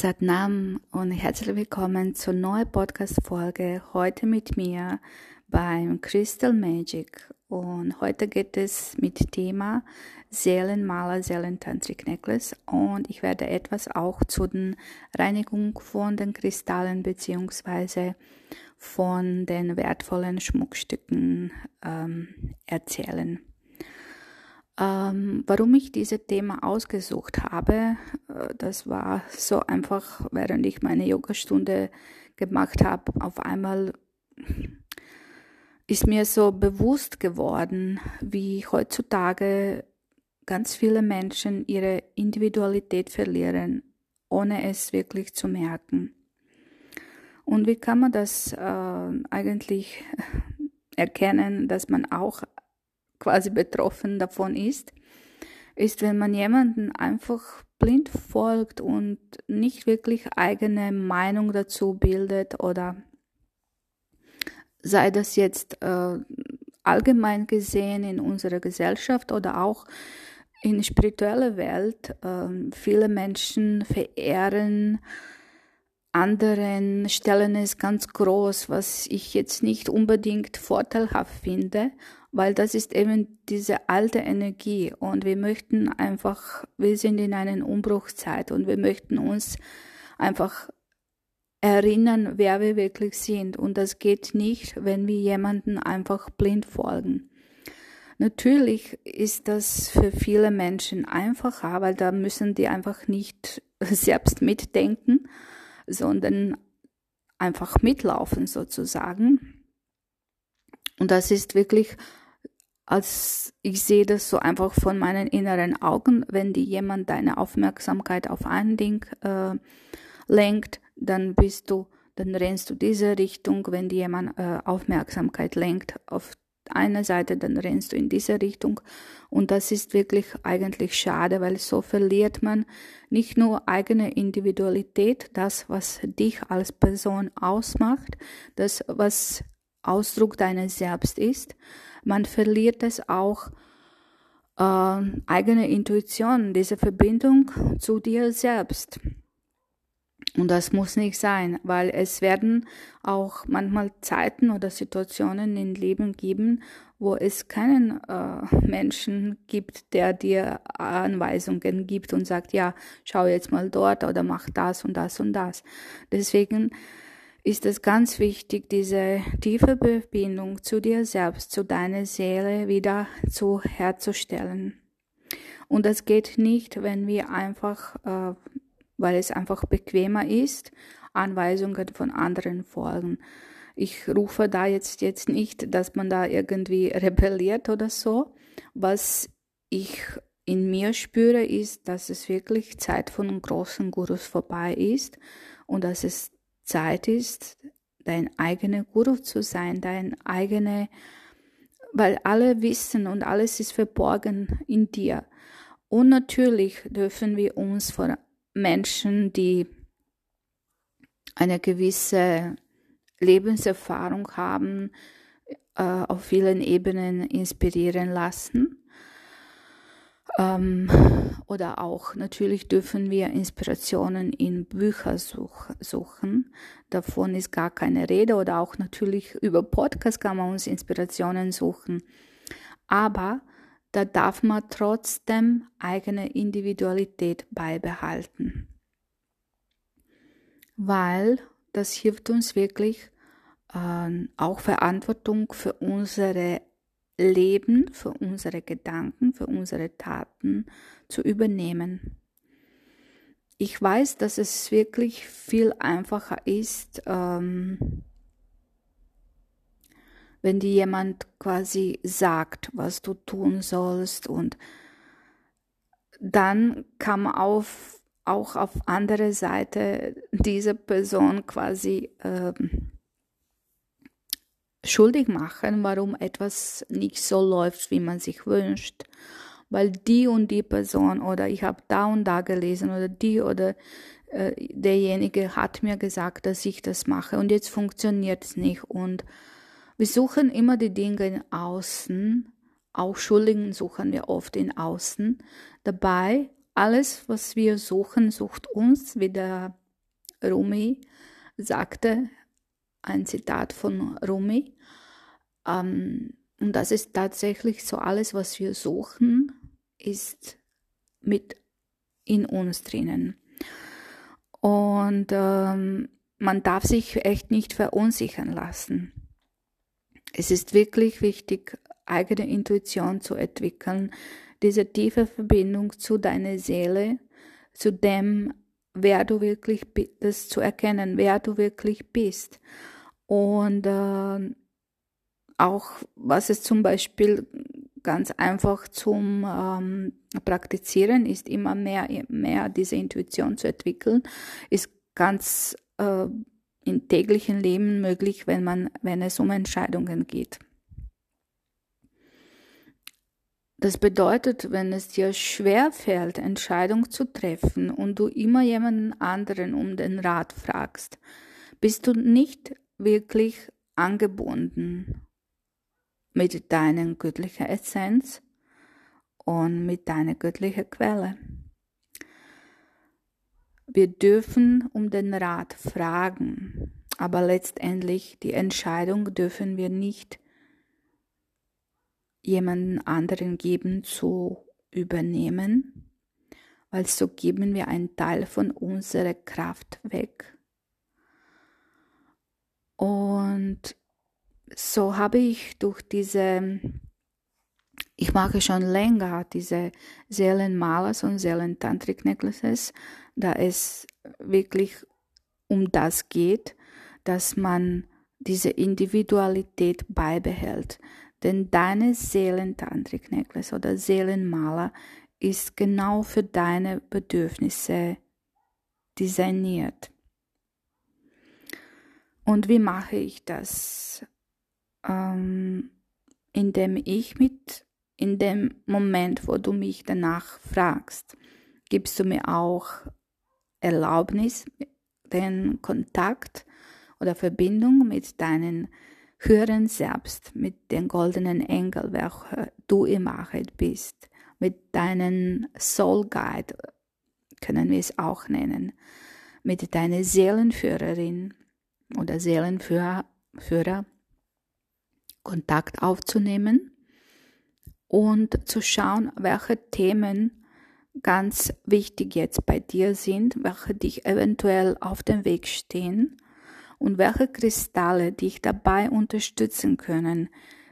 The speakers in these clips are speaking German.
Satnam und herzlich willkommen zur neuen Podcast-Folge. Heute mit mir beim Crystal Magic. Und heute geht es mit Thema Seelenmaler, Seelentantrik Necklace. Und ich werde etwas auch zu den Reinigung von den Kristallen beziehungsweise von den wertvollen Schmuckstücken ähm, erzählen. Ähm, warum ich dieses Thema ausgesucht habe, äh, das war so einfach, während ich meine Yogastunde gemacht habe, auf einmal ist mir so bewusst geworden, wie heutzutage ganz viele Menschen ihre Individualität verlieren, ohne es wirklich zu merken. Und wie kann man das äh, eigentlich erkennen, dass man auch quasi betroffen davon ist, ist, wenn man jemanden einfach blind folgt und nicht wirklich eigene Meinung dazu bildet oder sei das jetzt äh, allgemein gesehen in unserer Gesellschaft oder auch in spiritueller Welt. Äh, viele Menschen verehren anderen, stellen es ganz groß, was ich jetzt nicht unbedingt vorteilhaft finde, weil das ist eben diese alte Energie und wir möchten einfach, wir sind in einer Umbruchszeit und wir möchten uns einfach erinnern, wer wir wirklich sind und das geht nicht, wenn wir jemanden einfach blind folgen. Natürlich ist das für viele Menschen einfacher, weil da müssen die einfach nicht selbst mitdenken, sondern einfach mitlaufen sozusagen. Und das ist wirklich als ich sehe das so einfach von meinen inneren Augen, wenn die jemand deine Aufmerksamkeit auf ein Ding äh, lenkt, dann bist du, dann rennst du diese Richtung. Wenn die jemand äh, Aufmerksamkeit lenkt auf eine Seite, dann rennst du in diese Richtung. Und das ist wirklich eigentlich schade, weil so verliert man nicht nur eigene Individualität, das, was dich als Person ausmacht, das, was Ausdruck deines Selbst ist, man verliert es auch äh, eigene Intuition, diese Verbindung zu dir selbst. Und das muss nicht sein, weil es werden auch manchmal Zeiten oder Situationen im Leben geben, wo es keinen äh, Menschen gibt, der dir Anweisungen gibt und sagt, ja, schau jetzt mal dort oder mach das und das und das. Deswegen ist es ganz wichtig, diese tiefe Verbindung zu dir selbst, zu deiner Seele wieder zu herzustellen. Und das geht nicht, wenn wir einfach, äh, weil es einfach bequemer ist, Anweisungen von anderen folgen. Ich rufe da jetzt, jetzt nicht, dass man da irgendwie rebelliert oder so. Was ich in mir spüre, ist, dass es wirklich Zeit von großen Gurus vorbei ist und dass es Zeit ist, dein eigener Guru zu sein, dein eigene, weil alle wissen und alles ist verborgen in dir. Und natürlich dürfen wir uns von Menschen, die eine gewisse Lebenserfahrung haben, äh, auf vielen Ebenen inspirieren lassen. Ähm, oder auch natürlich dürfen wir Inspirationen in Bücher such, suchen. Davon ist gar keine Rede oder auch natürlich über Podcast kann man uns Inspirationen suchen. Aber da darf man trotzdem eigene Individualität beibehalten. Weil das hilft uns wirklich äh, auch Verantwortung für unsere Leben, für unsere Gedanken, für unsere Taten zu übernehmen. Ich weiß, dass es wirklich viel einfacher ist, ähm, wenn dir jemand quasi sagt, was du tun sollst und dann kann man auf, auch auf andere Seite diese Person quasi ähm, schuldig machen, warum etwas nicht so läuft, wie man sich wünscht. Weil die und die Person oder ich habe da und da gelesen oder die oder äh, derjenige hat mir gesagt, dass ich das mache und jetzt funktioniert es nicht. Und wir suchen immer die Dinge in Außen, auch Schuldigen suchen wir oft in Außen. Dabei, alles, was wir suchen, sucht uns, wie der Rumi sagte, ein Zitat von Rumi. Ähm, und das ist tatsächlich so alles, was wir suchen, ist mit in uns drinnen. Und ähm, man darf sich echt nicht verunsichern lassen. Es ist wirklich wichtig, eigene Intuition zu entwickeln, diese tiefe Verbindung zu deiner Seele, zu dem, wer du wirklich bist, das zu erkennen, wer du wirklich bist. Und äh, auch was es zum Beispiel ganz einfach zum ähm, Praktizieren ist, immer mehr, mehr diese Intuition zu entwickeln, ist ganz äh, im täglichen Leben möglich, wenn man, wenn es um Entscheidungen geht. Das bedeutet, wenn es dir schwer fällt, Entscheidungen zu treffen und du immer jemanden anderen um den Rat fragst, bist du nicht wirklich angebunden mit deiner göttlichen Essenz und mit deiner göttlichen Quelle. Wir dürfen um den Rat fragen, aber letztendlich die Entscheidung dürfen wir nicht jemanden anderen geben zu übernehmen, weil so geben wir einen Teil von unserer Kraft weg. Und so habe ich durch diese, ich mache schon länger diese Seelenmalers und Seelentantrik Necklaces, da es wirklich um das geht, dass man diese Individualität beibehält. Denn deine Seelentantrik Necklace oder Seelenmaler ist genau für deine Bedürfnisse designiert. Und wie mache ich das? ähm, indem ich mit, in dem Moment, wo du mich danach fragst, gibst du mir auch Erlaubnis, den Kontakt oder Verbindung mit deinen höheren Selbst, mit den goldenen Engel, welcher du in Wahrheit bist, mit deinen Soul Guide, können wir es auch nennen, mit deiner Seelenführerin oder Seelenführer, Kontakt aufzunehmen und zu schauen, welche Themen ganz wichtig jetzt bei dir sind, welche dich eventuell auf dem Weg stehen und welche Kristalle dich dabei unterstützen können,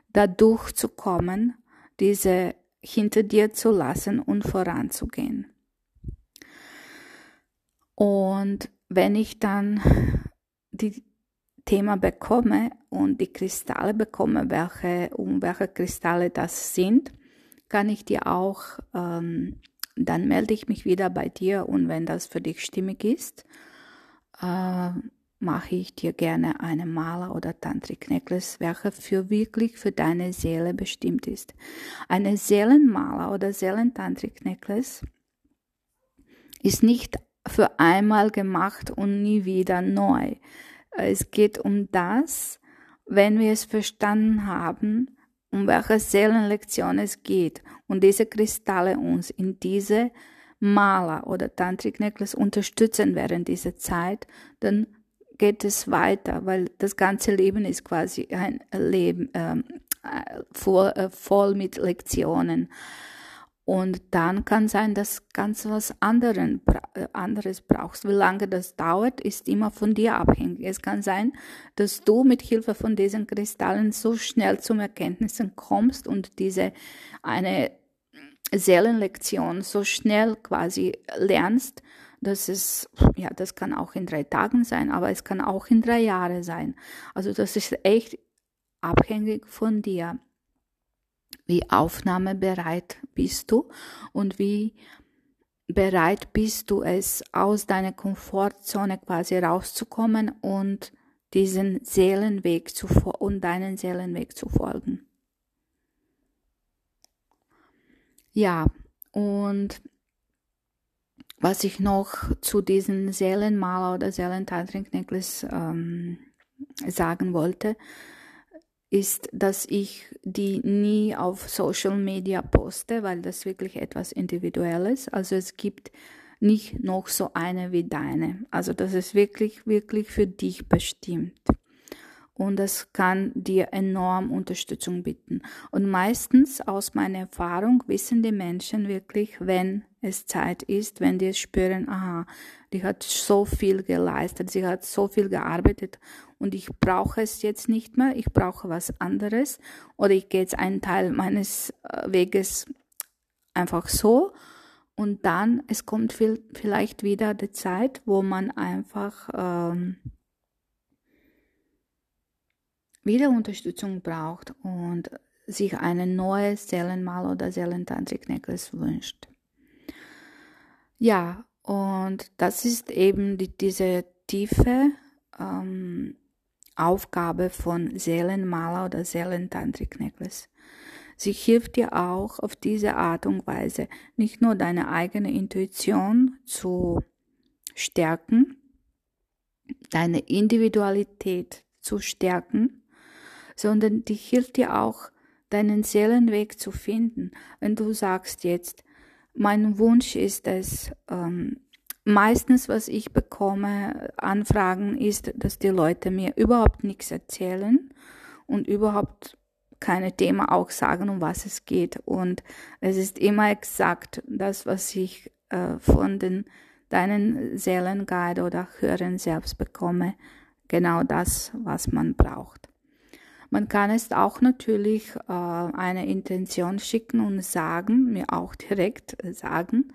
da durchzukommen, diese hinter dir zu lassen und voranzugehen. Und wenn ich dann die Thema bekomme und die Kristalle bekomme, welche, um welche Kristalle das sind, kann ich dir auch, ähm, dann melde ich mich wieder bei dir und wenn das für dich stimmig ist, äh, mache ich dir gerne eine Maler oder Tantric Necklace, welche für wirklich für deine Seele bestimmt ist. Eine Seelenmaler oder Seelentantric Necklace ist nicht für einmal gemacht und nie wieder neu. Es geht um das, wenn wir es verstanden haben, um welche Seelenlektion es geht und diese Kristalle uns in diese Maler oder Tantric Necklace unterstützen während dieser Zeit, dann geht es weiter, weil das ganze Leben ist quasi ein Leben ähm, äh, voll, äh, voll mit Lektionen. Und dann kann sein, dass ganz was anderen, äh, anderes brauchst. Wie lange das dauert, ist immer von dir abhängig. Es kann sein, dass du mit Hilfe von diesen Kristallen so schnell zum Erkenntnissen kommst und diese eine Seelenlektion so schnell quasi lernst, dass es, ja, das kann auch in drei Tagen sein, aber es kann auch in drei Jahren sein. Also das ist echt abhängig von dir wie aufnahmebereit bist du und wie bereit bist du es aus deiner Komfortzone quasi rauszukommen und diesen Seelenweg zu und deinen Seelenweg zu folgen. Ja, und was ich noch zu diesem Seelenmaler oder Seelentantrik Necklace ähm, sagen wollte, ist, dass ich die nie auf Social Media poste, weil das wirklich etwas Individuelles. Also es gibt nicht noch so eine wie deine. Also das ist wirklich, wirklich für dich bestimmt. Und das kann dir enorm Unterstützung bieten. Und meistens aus meiner Erfahrung wissen die Menschen wirklich, wenn es Zeit ist, wenn die spüren, aha, die hat so viel geleistet, sie hat so viel gearbeitet. Und ich brauche es jetzt nicht mehr, ich brauche was anderes. Oder ich gehe jetzt einen Teil meines äh, Weges einfach so. Und dann es kommt viel, vielleicht wieder die Zeit, wo man einfach ähm, wieder Unterstützung braucht und sich eine neue Seelenmal oder Seelentantrik Necklace wünscht. Ja, und das ist eben die, diese tiefe ähm, Aufgabe von Seelenmaler oder Seelentantrik Necklace. Sie hilft dir auch auf diese Art und Weise nicht nur deine eigene Intuition zu stärken, deine Individualität zu stärken, sondern die hilft dir auch, deinen Seelenweg zu finden. Wenn du sagst jetzt, mein Wunsch ist es, ähm, meistens, was ich bekomme, Anfragen ist, dass die Leute mir überhaupt nichts erzählen und überhaupt keine Thema auch sagen, um was es geht. Und es ist immer exakt das, was ich äh, von den deinen Seelenguide oder Hören selbst bekomme. Genau das, was man braucht. Man kann es auch natürlich äh, eine Intention schicken und sagen, mir auch direkt sagen,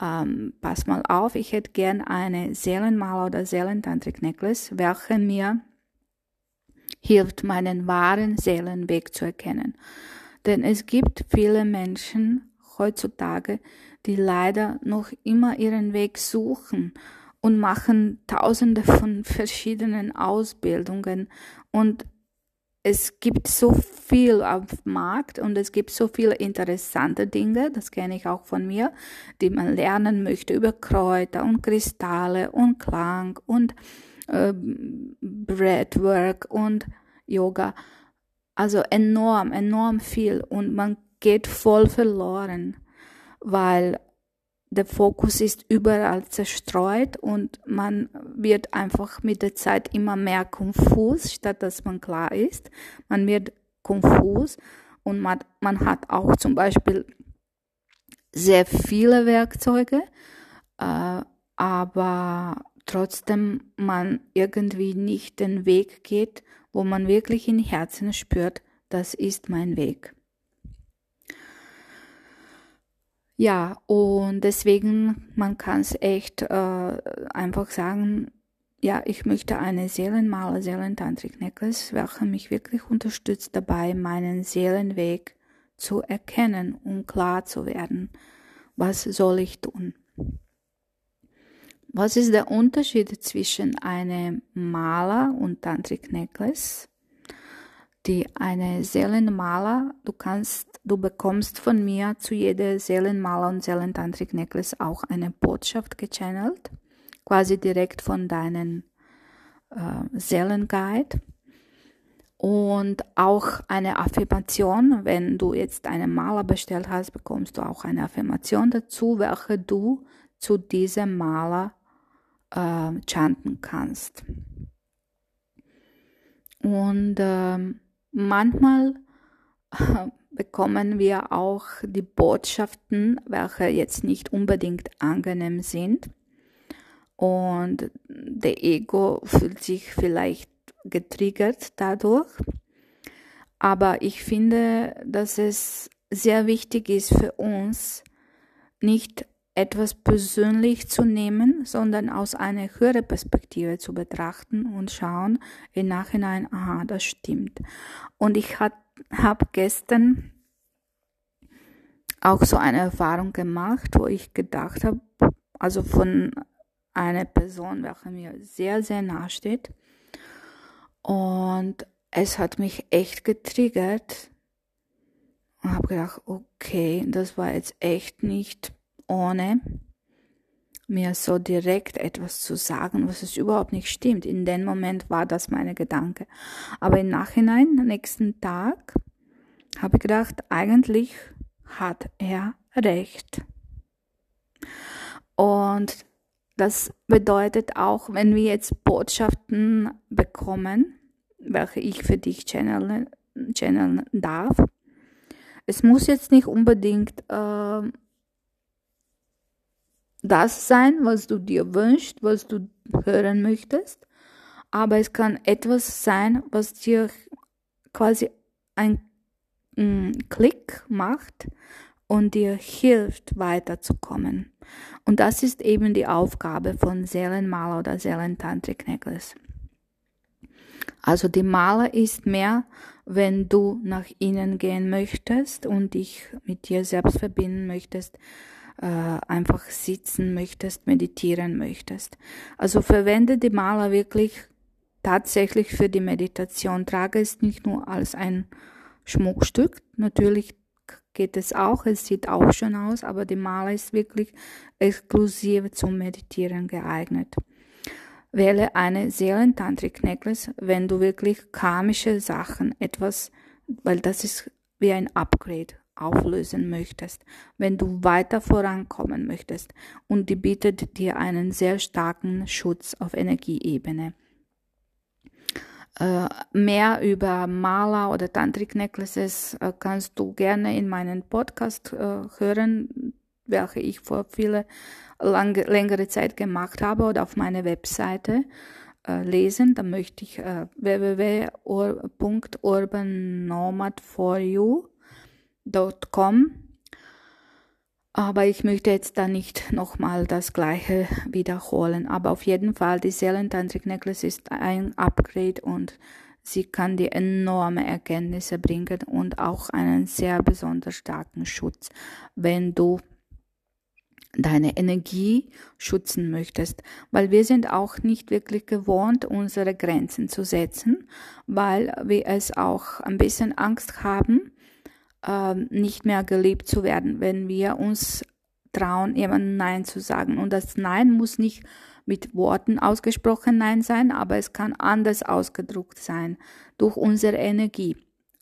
ähm, pass mal auf, ich hätte gern eine Seelenmaler oder Seelentantrik Necklace, welche mir hilft, meinen wahren Seelenweg zu erkennen. Denn es gibt viele Menschen heutzutage, die leider noch immer ihren Weg suchen und machen tausende von verschiedenen Ausbildungen und es gibt so viel auf dem Markt und es gibt so viele interessante Dinge, das kenne ich auch von mir, die man lernen möchte über Kräuter und Kristalle und Klang und äh, Breathwork und Yoga. Also enorm, enorm viel und man geht voll verloren, weil der Fokus ist überall zerstreut und man wird einfach mit der Zeit immer mehr konfus, statt dass man klar ist. Man wird konfus und man, man hat auch zum Beispiel sehr viele Werkzeuge, äh, aber trotzdem man irgendwie nicht den Weg geht, wo man wirklich in Herzen spürt, das ist mein Weg. Ja, und deswegen, man kann es echt äh, einfach sagen, ja, ich möchte eine Seelenmaler, Seelentantrik Necklace, welche mich wirklich unterstützt dabei, meinen Seelenweg zu erkennen und klar zu werden. Was soll ich tun? Was ist der Unterschied zwischen einem Maler und Tantrik Necklace? Die eine Seelenmaler, du kannst Du bekommst von mir zu jeder Seelenmaler und Seelentantrik Necklace auch eine Botschaft gechannelt, quasi direkt von deinen äh, Seelenguide. Und auch eine Affirmation, wenn du jetzt einen Maler bestellt hast, bekommst du auch eine Affirmation dazu, welche du zu diesem Maler äh, chanten kannst. Und äh, manchmal bekommen wir auch die Botschaften, welche jetzt nicht unbedingt angenehm sind. Und der Ego fühlt sich vielleicht getriggert dadurch. Aber ich finde, dass es sehr wichtig ist für uns, nicht etwas persönlich zu nehmen, sondern aus einer höheren Perspektive zu betrachten und schauen im Nachhinein, aha, das stimmt. Und ich habe gestern auch so eine Erfahrung gemacht, wo ich gedacht habe, also von einer Person, welche mir sehr, sehr nahe steht. Und es hat mich echt getriggert. Und habe gedacht, okay, das war jetzt echt nicht ohne mir so direkt etwas zu sagen, was es überhaupt nicht stimmt. In dem Moment war das meine Gedanke. Aber im Nachhinein, am nächsten Tag, habe ich gedacht, eigentlich hat er recht. Und das bedeutet auch, wenn wir jetzt Botschaften bekommen, welche ich für dich channeln, channeln darf, es muss jetzt nicht unbedingt äh, das sein, was du dir wünschst, was du hören möchtest, aber es kann etwas sein, was dir quasi ein mm, Klick macht und dir hilft, weiterzukommen. Und das ist eben die Aufgabe von Seelenmaler oder Seelentantrik Necklace. Also die Maler ist mehr, wenn du nach innen gehen möchtest und dich mit dir selbst verbinden möchtest, äh, einfach sitzen möchtest, meditieren möchtest. Also verwende die Maler wirklich tatsächlich für die Meditation. Trage es nicht nur als ein Schmuckstück. Natürlich geht es auch, es sieht auch schön aus, aber die Maler ist wirklich exklusiv zum Meditieren geeignet. Wähle eine Seelentantrik Necklace, wenn du wirklich karmische Sachen etwas, weil das ist wie ein Upgrade auflösen möchtest, wenn du weiter vorankommen möchtest und die bietet dir einen sehr starken Schutz auf Energieebene. Äh, mehr über Mala oder Tantric Necklaces äh, kannst du gerne in meinen Podcast äh, hören, welche ich vor viele lange, längere Zeit gemacht habe oder auf meiner Webseite lesen. Da möchte ich äh, www.urbannomadforyou.com aber ich möchte jetzt da nicht nochmal das gleiche wiederholen. Aber auf jeden Fall, die Seelentantric Necklace ist ein Upgrade und sie kann dir enorme Erkenntnisse bringen und auch einen sehr besonders starken Schutz, wenn du deine Energie schützen möchtest, weil wir sind auch nicht wirklich gewohnt, unsere Grenzen zu setzen, weil wir es auch ein bisschen Angst haben, ähm, nicht mehr geliebt zu werden, wenn wir uns trauen, jemandem Nein zu sagen. Und das Nein muss nicht mit Worten ausgesprochen Nein sein, aber es kann anders ausgedruckt sein durch unsere Energie.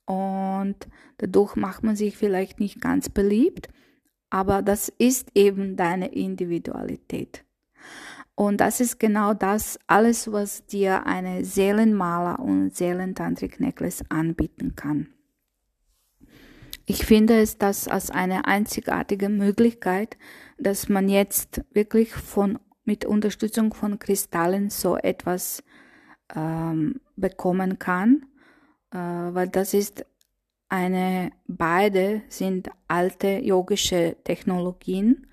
Und dadurch macht man sich vielleicht nicht ganz beliebt, aber das ist eben deine Individualität. Und das ist genau das, alles, was dir eine Seelenmaler und Seelentantrik Necklace anbieten kann. Ich finde es das als eine einzigartige Möglichkeit, dass man jetzt wirklich von, mit Unterstützung von Kristallen so etwas ähm, bekommen kann, äh, weil das ist eine, beide sind alte yogische Technologien,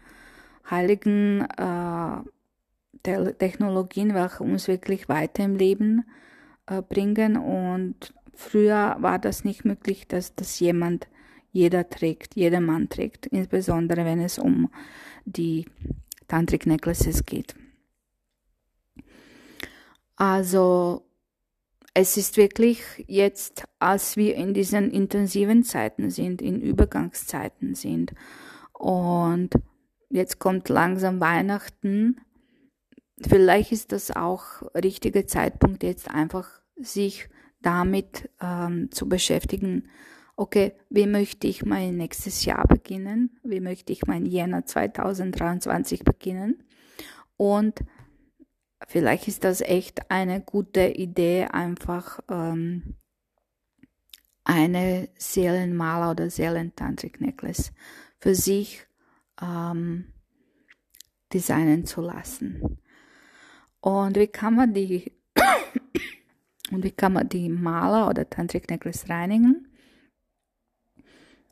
heiligen äh, Technologien, welche uns wirklich weiter im Leben äh, bringen. Und früher war das nicht möglich, dass das jemand jeder trägt, jeder Mann trägt, insbesondere wenn es um die Tantric Necklaces geht. Also es ist wirklich jetzt, als wir in diesen intensiven Zeiten sind, in Übergangszeiten sind und jetzt kommt langsam Weihnachten, vielleicht ist das auch richtige Zeitpunkt jetzt einfach sich damit ähm, zu beschäftigen, okay, wie möchte ich mein nächstes Jahr beginnen? Wie möchte ich mein Jänner 2023 beginnen? Und vielleicht ist das echt eine gute Idee, einfach ähm, eine Seelenmaler oder Seelentantric Necklace für sich ähm, designen zu lassen. Und wie kann man die und wie kann man die Maler oder Tantric Necklace reinigen?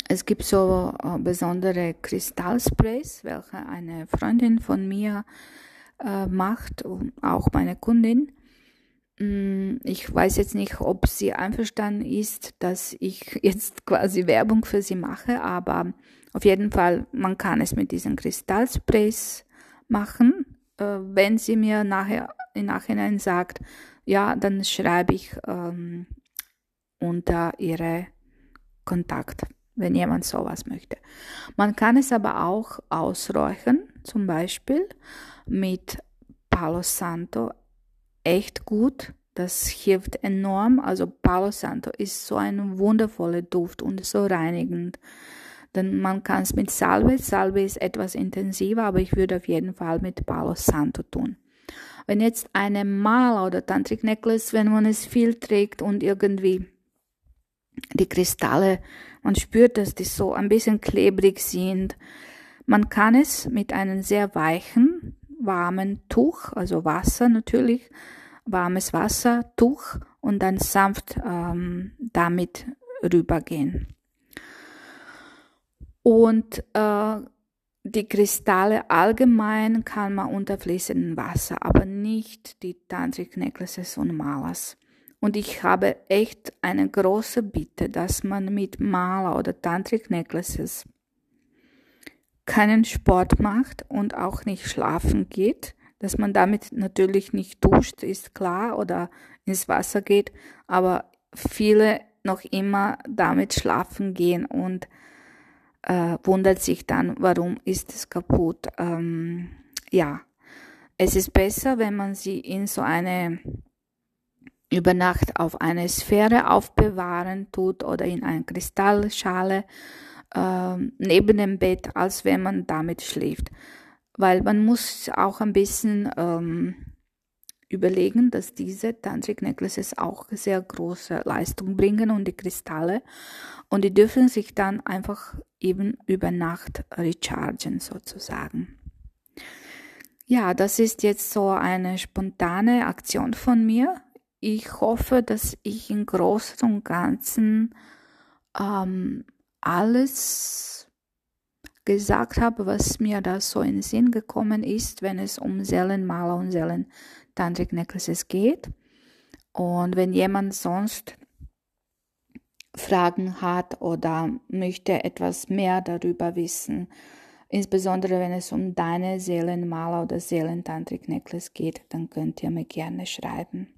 Es gibt so äh, besondere Kristallsprays, welche eine Freundin von mir äh, macht, auch meine Kundin. Mm, ich weiß jetzt nicht, ob sie einverstanden ist, dass ich jetzt quasi Werbung für sie mache, aber auf jeden Fall, man kann es mit diesen Kristallsprays machen. Äh, wenn sie mir nachher im Nachhinein sagt, ja, dann schreibe ich ähm, unter ihre Kontakt wenn jemand sowas möchte. Man kann es aber auch ausräuchern, zum Beispiel mit Palo Santo. Echt gut. Das hilft enorm. Also Palo Santo ist so ein wundervoller Duft und so reinigend. Denn man kann es mit Salbe, Salbe ist etwas intensiver, aber ich würde auf jeden Fall mit Palo Santo tun. Wenn jetzt eine Mala oder Tantric Necklace, wenn man es viel trägt und irgendwie die Kristalle, man spürt, dass die so ein bisschen klebrig sind. Man kann es mit einem sehr weichen, warmen Tuch, also Wasser natürlich, warmes Wasser, Tuch und dann sanft ähm, damit rübergehen. Und äh, die Kristalle allgemein kann man unter fließendem Wasser, aber nicht die Tantric Necklaces und Malas. Und ich habe echt eine große Bitte, dass man mit Maler oder Tantric Necklaces keinen Sport macht und auch nicht schlafen geht, dass man damit natürlich nicht duscht, ist klar, oder ins Wasser geht, aber viele noch immer damit schlafen gehen und äh, wundert sich dann, warum ist es kaputt. Ähm, ja, es ist besser, wenn man sie in so eine über Nacht auf eine Sphäre aufbewahren tut oder in eine Kristallschale äh, neben dem Bett, als wenn man damit schläft. Weil man muss auch ein bisschen ähm, überlegen, dass diese Tantric Necklaces auch sehr große Leistung bringen und die Kristalle und die dürfen sich dann einfach eben über Nacht rechargen sozusagen. Ja, das ist jetzt so eine spontane Aktion von mir. Ich hoffe, dass ich im Großen und Ganzen ähm, alles gesagt habe, was mir da so in den Sinn gekommen ist, wenn es um Seelenmaler und Seelentantric Necklaces geht. Und wenn jemand sonst Fragen hat oder möchte etwas mehr darüber wissen, insbesondere wenn es um deine Seelenmaler oder Seelentantric Necklace geht, dann könnt ihr mir gerne schreiben.